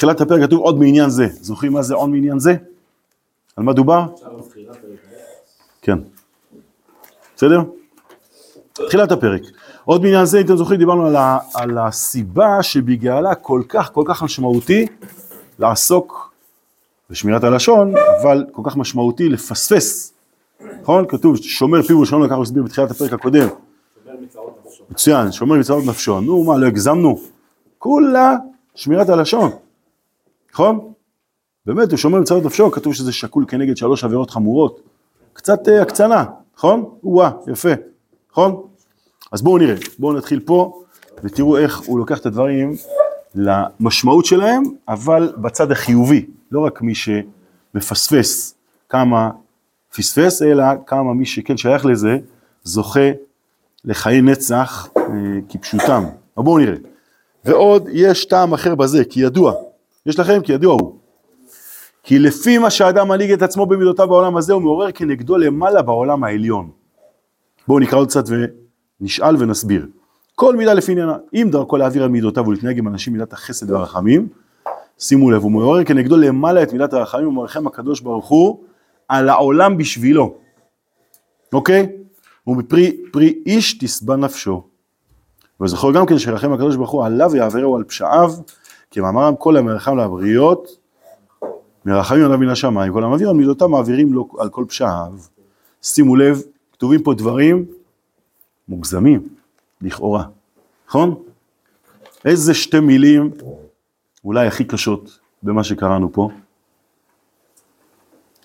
תחילת הפרק כתוב עוד מעניין זה. זוכרים מה זה עוד מעניין זה? על מה דובר? כן. בסדר? תחילת הפרק. עוד בעניין זה, אם אתם זוכרים, דיברנו על, ה, על הסיבה שבגללה כל כך כל כך משמעותי לעסוק בשמירת הלשון, אבל כל כך משמעותי לפספס. נכון? כתוב, שומר פיו ולשונו, ככה הוא הסביר בתחילת הפרק הקודם. מצוין, שומר מצוות נפשו. נו, מה, לא הגזמנו? כולה שמירת הלשון. נכון? באמת, הוא שומר מצוות נפשו, כתוב שזה שקול כנגד שלוש עבירות חמורות. קצת uh, הקצנה, נכון? או-אה, יפה, נכון? אז בואו נראה, בואו נתחיל פה, ותראו איך הוא לוקח את הדברים למשמעות שלהם, אבל בצד החיובי, לא רק מי שמפספס כמה פספס, אלא כמה מי שכן שייך לזה, זוכה לחיי נצח אה, כפשוטם. אבל בואו נראה. ועוד יש טעם אחר בזה, כי ידוע, יש לכם? כי ידוע הוא. כי לפי מה שאדם מנהיג את עצמו במידותיו בעולם הזה, הוא מעורר כנגדו למעלה בעולם העליון. בואו נקרא עוד קצת ונשאל ונסביר. כל מידה לפי עניינה, אם דרכו להעביר על מידותיו ולהתנהג עם אנשים מידת החסד והרחמים, שימו לב, הוא מעורר כנגדו למעלה את מידת הרחמים ומרחם הקדוש ברוך הוא על העולם בשבילו, אוקיי? ומפרי פרי איש תשבע נפשו. וזכור גם כן שירחם הקדוש ברוך הוא עליו ויעבירו על פשעיו, כמאמרם כל המרחם לבריות, מרחמים עליו מן השמיים, כל המעביר על מידותיו מעבירים לו על כל פשעיו. שימו לב, כתובים פה דברים מוגזמים, לכאורה, נכון? איזה שתי מילים אולי הכי קשות במה שקראנו פה?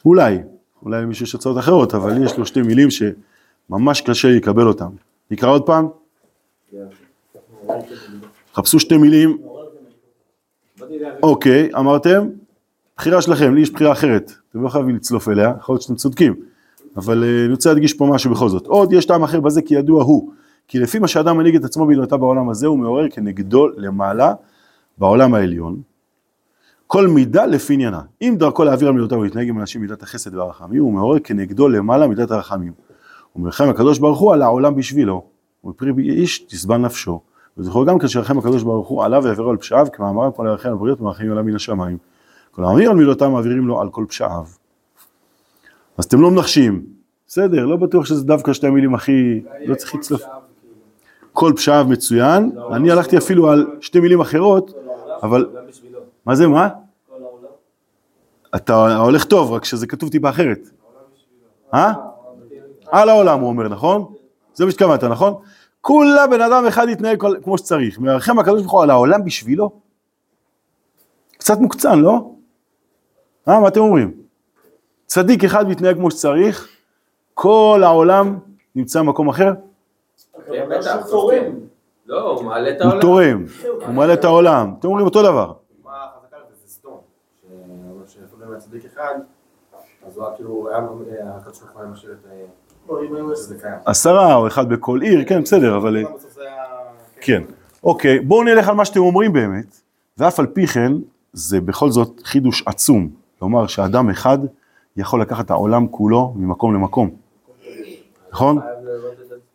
אולי, אולי למישהו יש הצעות אחרות, אבל יש לו שתי מילים שממש קשה לקבל אותן. נקרא עוד פעם? חפשו שתי מילים. אוקיי, אמרתם? בחירה שלכם, לי יש בחירה אחרת. אתם לא חייבים לצלוף אליה, יכול להיות שאתם צודקים. אבל אה, אני רוצה להדגיש פה משהו בכל זאת. עוד יש טעם אחר בזה כי ידוע הוא. כי לפי מה שאדם מנהיג את עצמו בהילותיו בעולם הזה, הוא מעורר כנגדו למעלה בעולם העליון. כל מידה לפי עניינה. אם דרכו להעביר על מידותיו ולהתנהג עם אנשים מידת החסד והרחמים, הוא מעורר כנגדו למעלה מידת הרחמים. הוא מלחם הקדוש ברוך הוא על העולם בשבילו. ופרי איש תסבל נפשו. וזכור גם כאשר רחם הקדוש ברוך הוא עליו ויעבירו על פשעיו, כמאמר כל ירחם על בריות ומרחמים עליו מן השמיים. כל המעביר על מילותיו מעבירים לו על כל פשעיו. אז אתם לא מנחשים, בסדר, לא בטוח שזה דווקא שתי המילים הכי, לא צריך לצלוף. כל פשעיו מצוין, אני הלכתי אפילו על שתי מילים אחרות, אבל... מה זה, מה? אתה הולך טוב, רק שזה כתוב טיפה אחרת. אה? על העולם הוא אומר, נכון? זה מה שהתכוונת, נכון? כולה בן אדם אחד יתנהג כמו שצריך. מרחם הקדוש ברוך הוא על העולם בשבילו. קצת מוקצן, לא? אה, מה אתם אומרים? צדיק אחד מתנהג כמו שצריך, כל העולם נמצא במקום אחר? כן, לא, הוא מעלה את העולם. הוא תורם, הוא מעלה את העולם. אתם אומרים אותו דבר. אחד, אז הוא היה כאילו, היה הקדוש ברוך הוא היה משאיר את... אה, קיים. עשרה או אחד בכל עיר, כן, בסדר, אבל... זה היה... כן. אוקיי, בואו נלך על מה שאתם אומרים באמת, ואף על פי כן, זה בכל זאת חידוש עצום. כלומר, שאדם אחד יכול לקחת את העולם כולו ממקום למקום. נכון?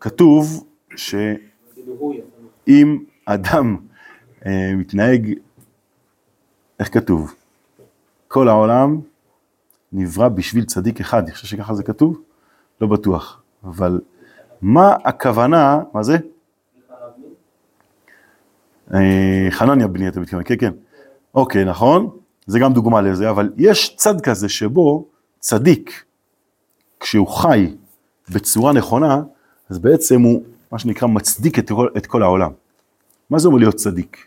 כתוב שאם אדם אה, מתנהג, איך כתוב? כל העולם נברא בשביל צדיק אחד, אני חושב שככה זה כתוב? לא בטוח, אבל מה הכוונה, מה זה? אה, חנניה בני אתה מתכוון, כן, כן. אוקיי, נכון, זה גם דוגמה לזה, אבל יש צד כזה שבו צדיק, כשהוא חי בצורה נכונה, אז בעצם הוא, מה שנקרא, מצדיק את כל, את כל העולם. מה זה אומר להיות צדיק?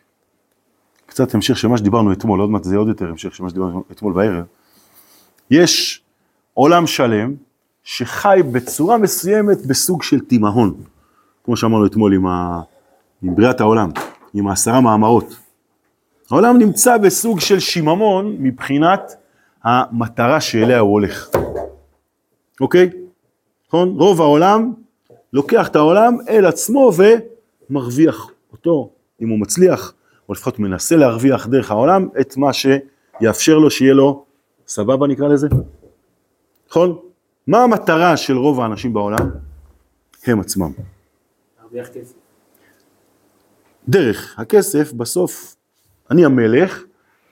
קצת המשך של מה שדיברנו אתמול, עוד מעט זה עוד יותר המשך של מה שדיברנו אתמול בערב. יש עולם שלם שחי בצורה מסוימת בסוג של תימהון, כמו שאמרנו אתמול עם, ה... עם בריאת העולם, עם העשרה מאמרות. העולם נמצא בסוג של שיממון מבחינת המטרה שאליה הוא הולך. אוקיי? נכון? רוב העולם לוקח את העולם אל עצמו ומרוויח אותו, אם הוא מצליח, או לפחות מנסה להרוויח דרך העולם את מה שיאפשר לו שיהיה לו סבבה נקרא לזה. נכון? מה המטרה של רוב האנשים בעולם? הם עצמם. להרוויח כסף. דרך הכסף בסוף אני המלך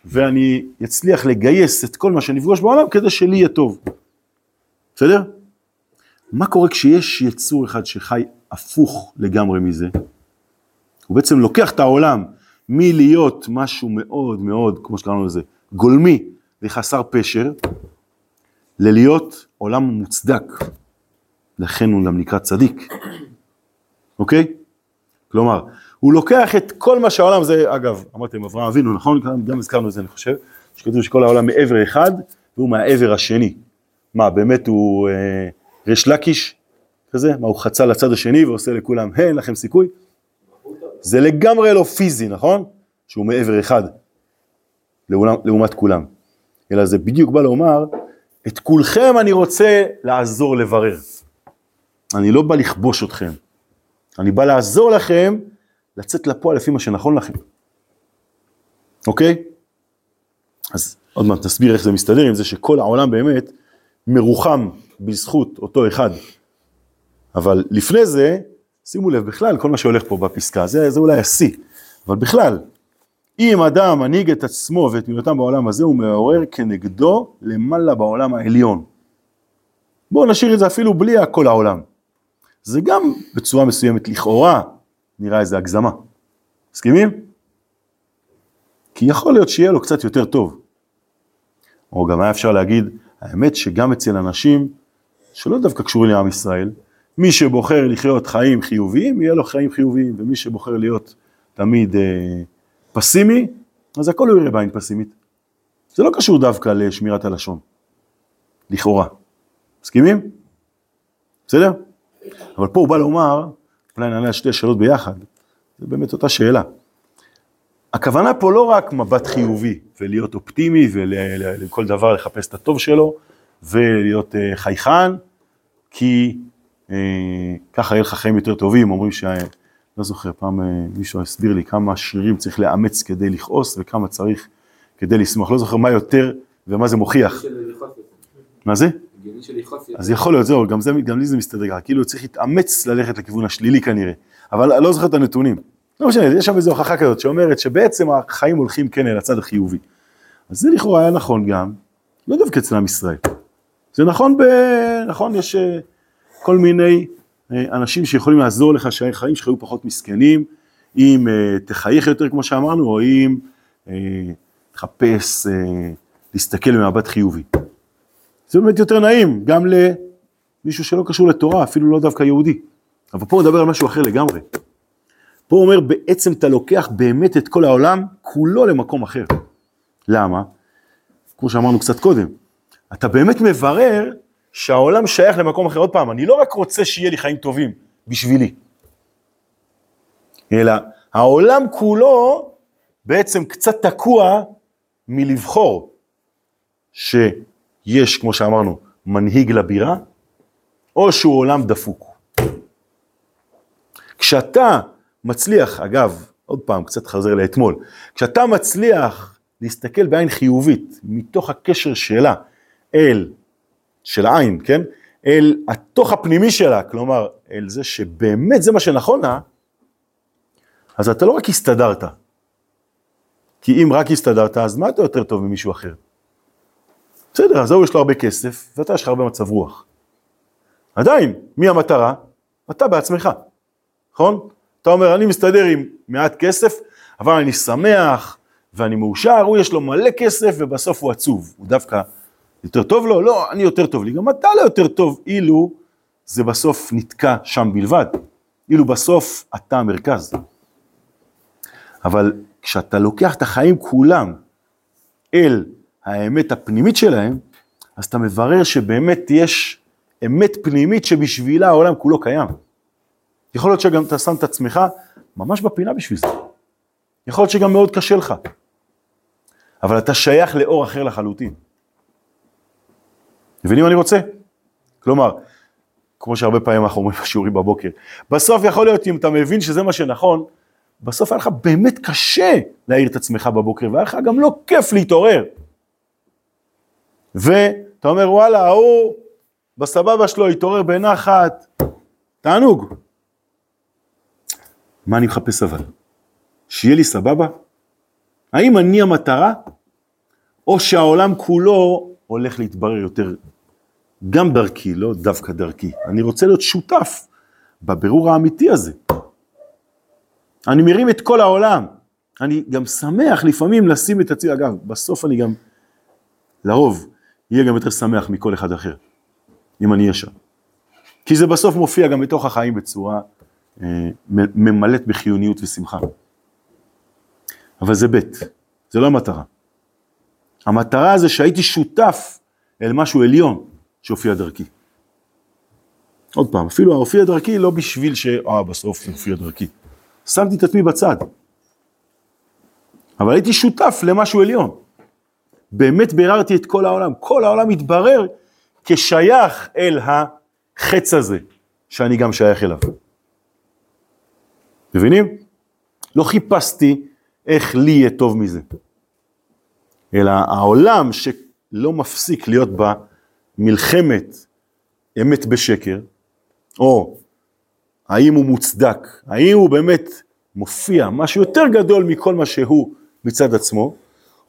ואני אצליח לגייס את כל מה שאני אפגוש בעולם כדי שלי יהיה טוב. בסדר? מה קורה כשיש יצור אחד שחי הפוך לגמרי מזה? הוא בעצם לוקח את העולם מלהיות משהו מאוד מאוד, כמו שקראנו לזה, גולמי וחסר פשר, ללהיות עולם מוצדק. לכן הוא גם נקרא צדיק, אוקיי? כלומר, הוא לוקח את כל מה שהעולם זה, אגב, אמרתם אברהם אבינו, נכון? גם הזכרנו את זה, אני חושב, שכתוב שכל העולם מעבר אחד, והוא מהעבר השני. מה, באמת הוא אה, ריש לקיש כזה? מה, הוא חצה לצד השני ועושה לכולם, אין לכם סיכוי? זה לגמרי לא פיזי, נכון? שהוא מעבר אחד, לעומת כולם. אלא זה בדיוק בא לומר, את כולכם אני רוצה לעזור לברר. אני לא בא לכבוש אתכם, אני בא לעזור לכם לצאת לפועל לפי מה שנכון לכם. אוקיי? אז עוד מעט נסביר איך זה מסתדר עם זה שכל העולם באמת מרוחם בזכות אותו אחד. אבל לפני זה, שימו לב בכלל, כל מה שהולך פה בפסקה, זה, זה אולי השיא, אבל בכלל, אם אדם מנהיג את עצמו ואת מילותם בעולם הזה, הוא מעורר כנגדו למעלה בעולם העליון. בואו נשאיר את זה אפילו בלי כל העולם. זה גם בצורה מסוימת לכאורה נראה איזה הגזמה. מסכימים? כי יכול להיות שיהיה לו קצת יותר טוב. או גם היה אפשר להגיד, האמת שגם אצל אנשים שלא דווקא קשורים לעם ישראל, מי שבוחר לחיות חיים חיוביים, יהיה לו חיים חיוביים, ומי שבוחר להיות תמיד אה, פסימי, אז הכל הוא יראה בעין פסימית. זה לא קשור דווקא לשמירת הלשון, לכאורה. מסכימים? בסדר? אבל פה הוא בא לומר, אולי נענה על שתי שאלות ביחד, זה באמת אותה שאלה. הכוונה פה לא רק מבט חיובי ולהיות אופטימי ולכל דבר לחפש את הטוב שלו ולהיות אה, חייכן, כי אה, ככה יהיה לך חיים יותר טובים, אומרים ש... לא זוכר, פעם אה, מישהו הסביר לי כמה שרירים צריך לאמץ כדי לכעוס וכמה צריך כדי לשמוח, לא זוכר מה יותר ומה זה מוכיח. מה זה? אז יכול להיות, זהו, גם, זה, גם לי זה מסתדר, כאילו צריך להתאמץ ללכת לכיוון השלילי כנראה, אבל לא זוכר את הנתונים. לא משנה, יש שם איזו הוכחה כזאת שאומרת שבעצם החיים הולכים כן אל הצד החיובי. אז זה לכאורה היה נכון גם, לא דווקא אצל עם ישראל. זה נכון, ב... נכון, יש אה, כל מיני אנשים שיכולים לעזור לך שהחיים שלך יהיו פחות מסכנים, אם אה, תחייך יותר כמו שאמרנו, או אם תחפש להסתכל במבט חיובי. זה באמת יותר נעים, גם למישהו שלא קשור לתורה, אפילו לא דווקא יהודי. אבל פה מדבר על משהו אחר לגמרי. פה אומר, בעצם אתה לוקח באמת את כל העולם כולו למקום אחר. למה? כמו שאמרנו קצת קודם, אתה באמת מברר שהעולם שייך למקום אחר. עוד פעם, אני לא רק רוצה שיהיה לי חיים טובים בשבילי, אלא העולם כולו בעצם קצת תקוע מלבחור שיש, כמו שאמרנו, מנהיג לבירה, או שהוא עולם דפוק. כשאתה מצליח, אגב, עוד פעם, קצת חזר לאתמול, כשאתה מצליח להסתכל בעין חיובית, מתוך הקשר שלה אל, של העין, כן? אל התוך הפנימי שלה, כלומר, אל זה שבאמת זה מה שנכון לה, אז אתה לא רק הסתדרת, כי אם רק הסתדרת, אז מה אתה יותר טוב ממישהו אחר? בסדר, אז הוא יש לו הרבה כסף, ואתה יש לך הרבה מצב רוח. עדיין, מי המטרה? אתה בעצמך, נכון? אתה אומר, אני מסתדר עם מעט כסף, אבל אני שמח ואני מאושר, הוא יש לו מלא כסף ובסוף הוא עצוב. הוא דווקא יותר טוב לו? לא, אני יותר טוב לי. גם אתה לא יותר טוב, אילו זה בסוף נתקע שם בלבד. אילו בסוף אתה המרכז. אבל כשאתה לוקח את החיים כולם אל האמת הפנימית שלהם, אז אתה מברר שבאמת יש אמת פנימית שבשבילה העולם כולו קיים. יכול להיות שגם אתה שם את עצמך ממש בפינה בשביל זה. יכול להיות שגם מאוד קשה לך. אבל אתה שייך לאור אחר לחלוטין. מבינים מה אני רוצה? כלומר, כמו שהרבה פעמים אנחנו אומרים בשיעורים בבוקר, בסוף יכול להיות אם אתה מבין שזה מה שנכון, בסוף היה לך באמת קשה להעיר את עצמך בבוקר, והיה לך גם לא כיף להתעורר. ואתה אומר וואלה, ההוא בסבבה שלו התעורר בנחת, תענוג. מה אני מחפש אבל? שיהיה לי סבבה? האם אני המטרה או שהעולם כולו הולך להתברר יותר גם דרכי, לא דווקא דרכי. אני רוצה להיות שותף בבירור האמיתי הזה. אני מרים את כל העולם. אני גם שמח לפעמים לשים את עצמי, אגב, בסוף אני גם, לרוב, יהיה גם יותר שמח מכל אחד אחר, אם אני אהיה שם. כי זה בסוף מופיע גם בתוך החיים בצורה אה, ממלאת בחיוניות ושמחה. אבל זה ב', זה לא המטרה. המטרה זה שהייתי שותף אל משהו עליון שהופיע דרכי. עוד פעם, אפילו ההופיע דרכי לא בשביל ש... אה, בסוף זה הופיע דרכי. שמתי את עצמי בצד. אבל הייתי שותף למשהו עליון. באמת ביררתי את כל העולם. כל העולם התברר כשייך אל החץ הזה, שאני גם שייך אליו. מבינים? לא חיפשתי איך לי יהיה טוב מזה. אלא העולם שלא מפסיק להיות במלחמת אמת בשקר, או האם הוא מוצדק, האם הוא באמת מופיע משהו יותר גדול מכל מה שהוא מצד עצמו,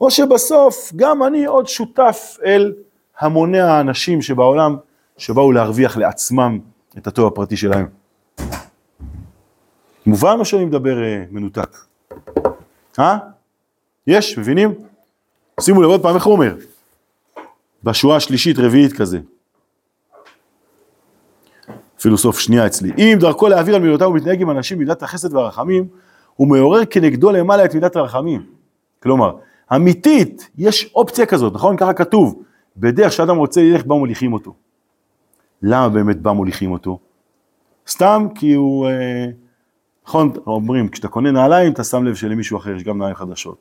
או שבסוף גם אני עוד שותף אל המוני האנשים שבעולם שבאו להרוויח לעצמם את הטוב הפרטי שלהם. מובן או שאני מדבר uh, מנותק? אה? יש, מבינים? שימו לב עוד פעם איך הוא אומר, בשורה השלישית רביעית כזה, אפילו סוף שנייה אצלי, אם דרכו להעביר על מילותיו הוא מתנהג עם אנשים מידת החסד והרחמים, הוא מעורר כנגדו למעלה את מידת הרחמים. כלומר, אמיתית, יש אופציה כזאת, נכון? ככה כתוב, בדרך שאדם רוצה ללך בה מוליכים אותו. למה באמת בה מוליכים אותו? סתם כי הוא, אה, נכון, אומרים, כשאתה קונה נעליים, אתה שם לב שלמישהו אחר יש גם נעליים חדשות.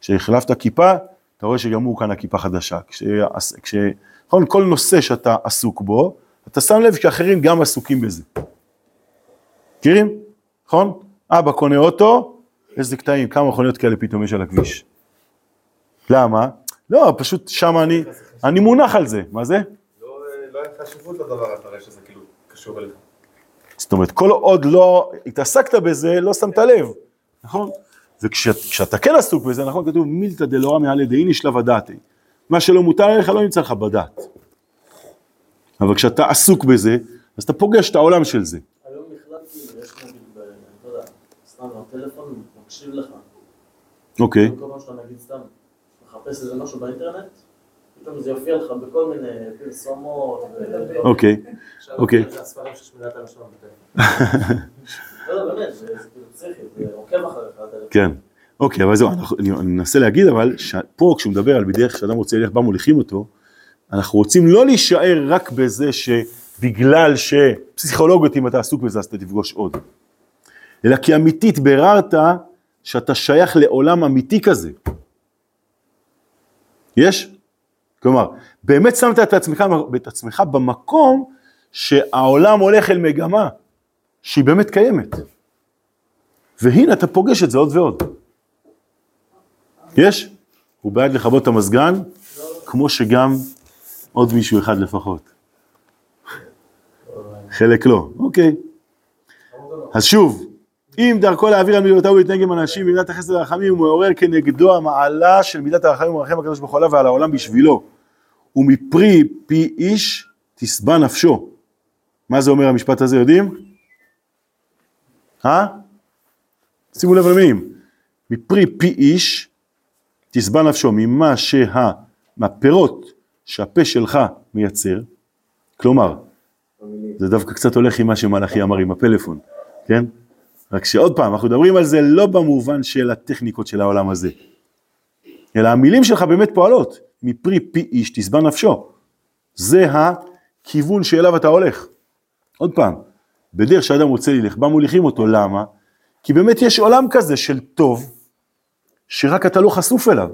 כשהחלפת כיפה, אתה רואה שגם הוא קנה כיפה חדשה. כש, כש, נכון, כל נושא שאתה עסוק בו, אתה שם לב שאחרים גם עסוקים בזה. מכירים? נכון? אבא קונה אוטו, איזה קטעים, כמה מכוניות כאלה פתאום יש על הכביש. למה? לא, פשוט שם אני, אני מונח על זה, מה זה? לא, לא אין חשיבות לדבר, אתה רואה שזה כאילו קשור אליך. זאת אומרת, כל עוד לא התעסקת בזה, לא שמת לב, נכון? וכשאתה כן עסוק בזה, נכון, כתוב מילתא דלאורא מעל דאיני שלב הדעתי. מה שלא מותר עליך לא נמצא לך בדעת. אבל כשאתה עסוק בזה, אז אתה פוגש את העולם של זה. היום החלטתי, יש נגיד, לא יודע, סתם הטלפון מקשיב לך. אוקיי, כל פעם שאתה נגיד סתם מחפש איזה משהו באינטרנט, פתאום זה יופיע לך בכל מיני פרסומות. ו- אוקיי, עכשיו, אוקיי. זה הספרים של האנשים בטלפון. לא יודע, באמת, זה כאילו פסיכי, זה עוקב אחריך. כן. אוקיי, אבל זהו, אני מנסה להגיד אבל, שפה כשהוא מדבר על בדרך שאדם רוצה ללך בה מוליכים אותו, אנחנו רוצים לא להישאר רק בזה שבגלל שפסיכולוגית אם אתה עסוק בזה אז אתה תפגוש עוד. אלא כי אמיתית ביררת שאתה שייך לעולם אמיתי כזה. יש? כלומר, באמת שמת את עצמך, את עצמך במקום שהעולם הולך אל מגמה שהיא באמת קיימת. והנה אתה פוגש את זה עוד ועוד. יש? הוא בעד לכבות את המזגן, כמו שגם עוד מישהו אחד לפחות. חלק לא, אוקיי. אז שוב, אם דרכו להעביר על מילותיו ולהתנהג עם אנשים במידת החסד והרחמים, הוא מעורר כנגדו המעלה של מידת הרחמים ומרחם הקדוש ברוך הוא ועל העולם בשבילו. ומפרי פי איש תשבע נפשו. מה זה אומר המשפט הזה, יודעים? אה? שימו לב למילים. מפרי פי איש תשבע נפשו, ממה שה... מהפירות שהפה שלך מייצר, כלומר, זה דווקא קצת הולך עם מה שמלאכי אמר עם הפלאפון, כן? רק שעוד פעם, אנחנו מדברים על זה לא במובן של הטכניקות של העולם הזה, אלא המילים שלך באמת פועלות, מפרי פי איש תשבע נפשו. זה הכיוון שאליו אתה הולך. עוד פעם, בדרך שאדם רוצה ללך, בה מוליכים אותו, למה? כי באמת יש עולם כזה של טוב, שרק אתה לא חשוף אליו.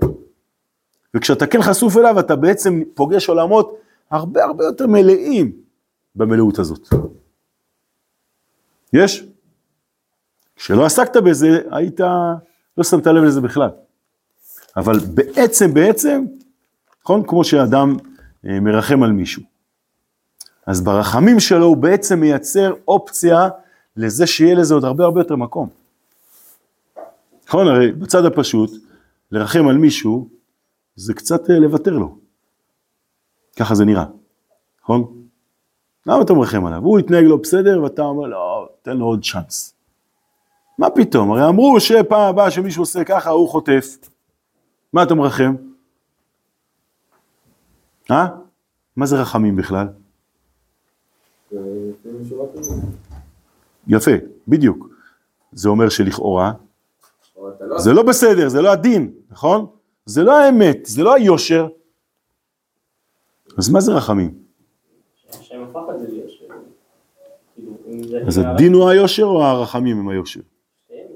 וכשאתה כן חשוף אליו, אתה בעצם פוגש עולמות הרבה הרבה יותר מלאים במלאות הזאת. יש? כשלא עסקת בזה, היית, לא שמת לב לזה בכלל. אבל בעצם, בעצם, נכון? כמו שאדם אה, מרחם על מישהו. אז ברחמים שלו הוא בעצם מייצר אופציה לזה שיהיה לזה עוד הרבה הרבה יותר מקום. נכון? הרי בצד הפשוט, לרחם על מישהו, זה קצת אה, לוותר לו. ככה זה נראה, נכון? למה אתה מרחם עליו? הוא התנהג לו בסדר ואתה אומר לא, תן לו עוד צ'אנס. מה פתאום? הרי אמרו שפעם הבאה שמישהו עושה ככה הוא חוטף. מה אתה מרחם? אה? מה זה רחמים בכלל? יפה, בדיוק. זה אומר שלכאורה, לא... זה לא בסדר, זה לא הדין, נכון? זה לא האמת, זה לא היושר. אז מה זה רחמים? כאילו. אז הדין הוא היושר או הרחמים הם היושר? שתיהם.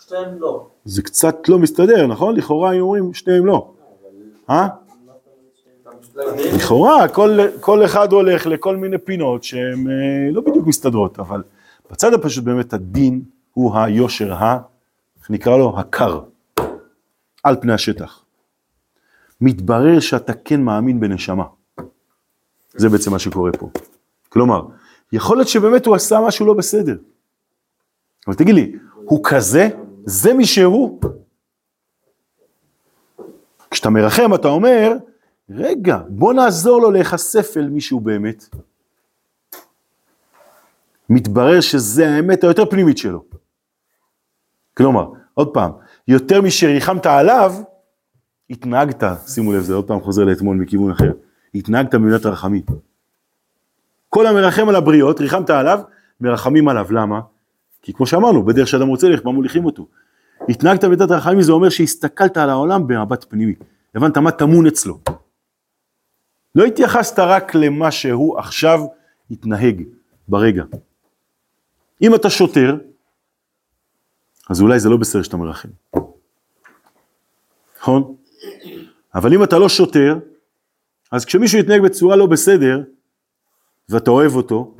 שתיהם לא. זה קצת לא מסתדר, נכון? לכאורה היו אומרים שניהם לא. אה? לכאורה כל, כל אחד הולך לכל מיני פינות שהן אה, לא בדיוק מסתדרות, אבל בצד הפשוט באמת הדין הוא היושר, ה, איך נקרא לו? הקר, על פני השטח. מתברר שאתה כן מאמין בנשמה. זה בעצם מה שקורה פה. כלומר, יכול להיות שבאמת הוא עשה משהו לא בסדר. אבל תגיד לי, הוא כזה? זה מי שהוא? כשאתה מרחם אתה אומר, רגע, בוא נעזור לו להיחשף אל מישהו באמת. מתברר שזה האמת היותר פנימית שלו. כלומר, עוד פעם, יותר משריחמת עליו, התנהגת, שימו לב, זה עוד פעם חוזר לאתמול מכיוון אחר, התנהגת במידת הרחמים. כל המרחם על הבריות, ריחמת עליו, מרחמים עליו, למה? כי כמו שאמרנו, בדרך שאדם רוצה ללכת, מה מוליכים אותו? התנהגת במידת הרחמים, זה אומר שהסתכלת על העולם במבט פנימי, הבנת מה טמון אצלו. לא התייחסת רק למה שהוא עכשיו התנהג ברגע. אם אתה שוטר, אז אולי זה לא בסדר שאתה מרחם. נכון? אבל אם אתה לא שוטר, אז כשמישהו יתנהג בצורה לא בסדר, ואתה אוהב אותו,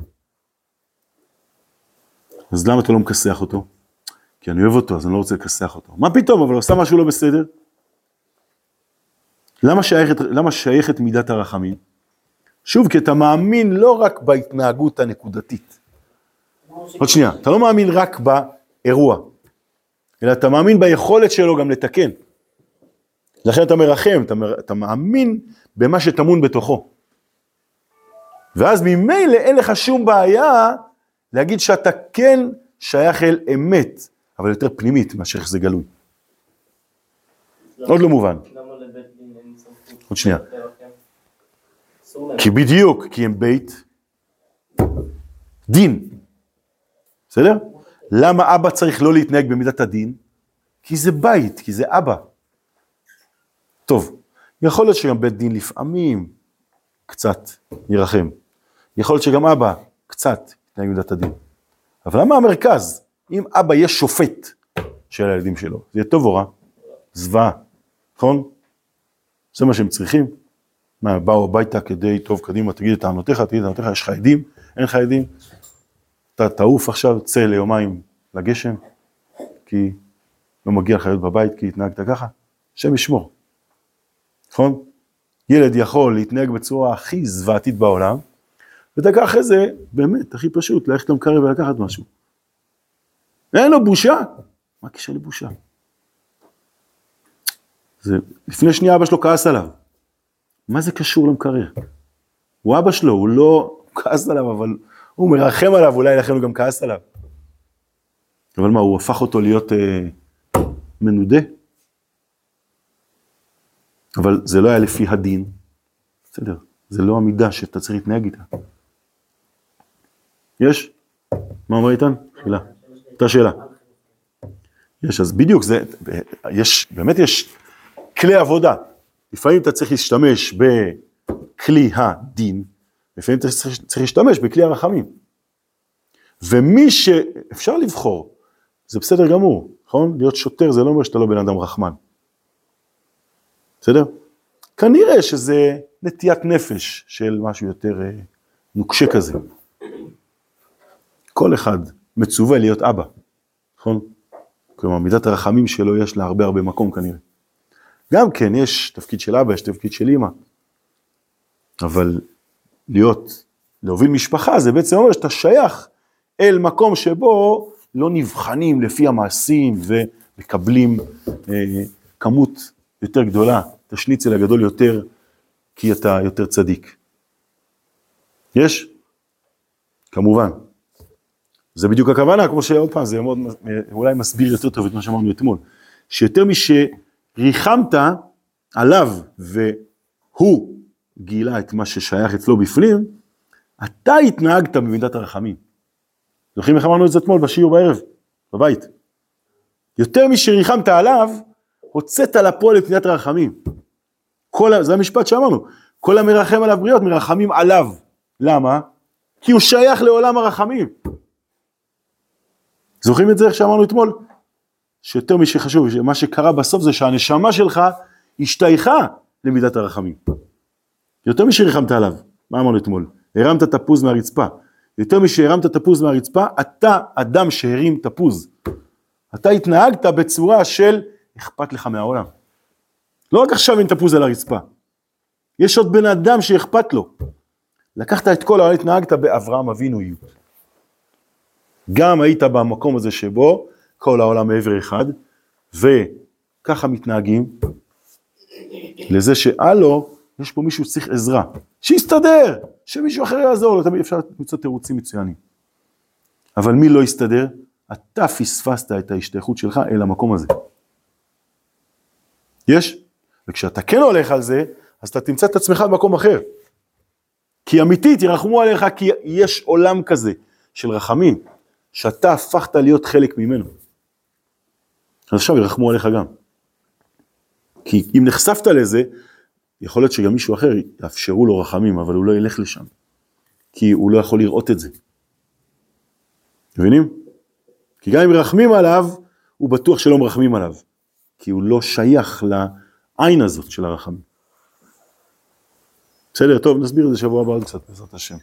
אז למה אתה לא מכסח אותו? כי אני אוהב אותו, אז אני לא רוצה לכסח אותו. מה פתאום, אבל הוא עשה משהו לא בסדר? למה שייכת, למה שייכת מידת הרחמים? שוב, כי אתה מאמין לא רק בהתנהגות הנקודתית. עוד שנייה, אתה לא מאמין רק באירוע, אלא אתה מאמין ביכולת שלו גם לתקן. לכן אתה מרחם, אתה, מר, אתה מאמין במה שטמון בתוכו. ואז ממילא אין לך שום בעיה להגיד שאתה כן שייך אל אמת, אבל יותר פנימית מאשר איך זה גלוי. עוד לא מובן. למה לבית דין אין סמכות? עוד שנייה. כי בדיוק, כי הם בית דין. בסדר? למה אבא צריך לא להתנהג במידת הדין? כי זה בית, כי זה אבא. טוב, יכול להיות שגם בית דין לפעמים קצת ירחם. יכול להיות שגם אבא קצת יתנהג במידת הדין. אבל למה המרכז? אם אבא יהיה שופט של הילדים שלו, זה יהיה טוב או רע? זוועה, נכון? זה מה שהם צריכים. מה, באו הביתה כדי, טוב, קדימה, תגיד את טענותיך, תגיד את טענותיך, יש לך עדים, אין לך עדים, אתה תעוף עכשיו, צא ליומיים לגשם, כי לא מגיע לך להיות בבית כי התנהגת ככה, השם ישמור, נכון? ילד יכול להתנהג בצורה הכי זוועתית בעולם, ודקה אחרי זה, באמת, הכי פשוט, ללכת למקרב ולקחת משהו. אין לו בושה, מה הקשר לבושה? זה, לפני שנייה אבא שלו כעס עליו. מה זה קשור למקרר? הוא אבא שלו, הוא לא הוא כעס עליו, אבל הוא מרחם עליו, אולי לכן הוא גם כעס עליו. אבל מה, הוא הפך אותו להיות אה, מנודה? אבל זה לא היה לפי הדין, בסדר, זה לא המידה שאתה צריך להתנהג איתה. יש? מה אומר איתן? שאלה. אותה שאלה. יש, אז בדיוק, זה, יש, באמת יש כלי עבודה. לפעמים אתה צריך להשתמש בכלי הדין, לפעמים אתה צריך, צריך להשתמש בכלי הרחמים. ומי שאפשר לבחור, זה בסדר גמור, נכון? להיות שוטר זה לא אומר שאתה לא בן אדם רחמן. בסדר? כנראה שזה נטיית נפש של משהו יותר אה, נוקשה כזה. כל אחד מצווה להיות אבא, נכון? כלומר, מידת הרחמים שלו יש לה הרבה הרבה מקום כנראה. גם כן, יש תפקיד של אבא, יש תפקיד של אימא, אבל להיות, להוביל משפחה, זה בעצם אומר שאתה שייך אל מקום שבו לא נבחנים לפי המעשים ומקבלים אה, כמות יותר גדולה את השניצל הגדול יותר, כי אתה יותר צדיק. יש? כמובן. זה בדיוק הכוונה, כמו שעוד פעם, זה מאוד, אולי מסביר יותר טוב את מה שאמרנו אתמול. שיותר משריחמת עליו והוא גילה את מה ששייך אצלו בפנים, אתה התנהגת במידת הרחמים. זוכרים איך אמרנו את זה אתמול בשיעור בערב, בבית. יותר משריחמת עליו, הוצאת לפועל את מידת הרחמים. כל, זה המשפט שאמרנו, כל המרחם עליו בריות מרחמים עליו. למה? כי הוא שייך לעולם הרחמים. זוכרים את זה איך שאמרנו אתמול? שיותר משחשוב, מה שקרה בסוף זה שהנשמה שלך השתייכה למידת הרחמים. יותר משריחמת עליו, מה אמרנו אתמול? הרמת תפוז מהרצפה. יותר משהרמת תפוז מהרצפה, אתה אדם שהרים תפוז. אתה התנהגת בצורה של אכפת לך מהעולם. לא רק עכשיו עם תפוז על הרצפה. יש עוד בן אדם שאכפת לו. לקחת את כל העולם, התנהגת באברהם אבינואיות. גם היית במקום הזה שבו כל העולם מעבר אחד, וככה מתנהגים לזה שהלו, יש פה מישהו שצריך עזרה, שיסתדר, שמישהו אחר יעזור לו, תמיד אפשר למצוא תירוצים מצוינים. אבל מי לא יסתדר? אתה פספסת את ההשתייכות שלך אל המקום הזה. יש? וכשאתה כן הולך על זה, אז אתה תמצא את עצמך במקום אחר. כי אמיתית ירחמו עליך, כי יש עולם כזה של רחמים, שאתה הפכת להיות חלק ממנו. אז עכשיו ירחמו עליך גם. כי אם נחשפת לזה, יכול להיות שגם מישהו אחר יאפשרו לו רחמים, אבל הוא לא ילך לשם. כי הוא לא יכול לראות את זה. מבינים? כי גם אם מרחמים עליו, הוא בטוח שלא מרחמים עליו. כי הוא לא שייך לעין הזאת של הרחמים. בסדר, טוב, נסביר את זה שבוע הבא עוד קצת, בעזרת השם.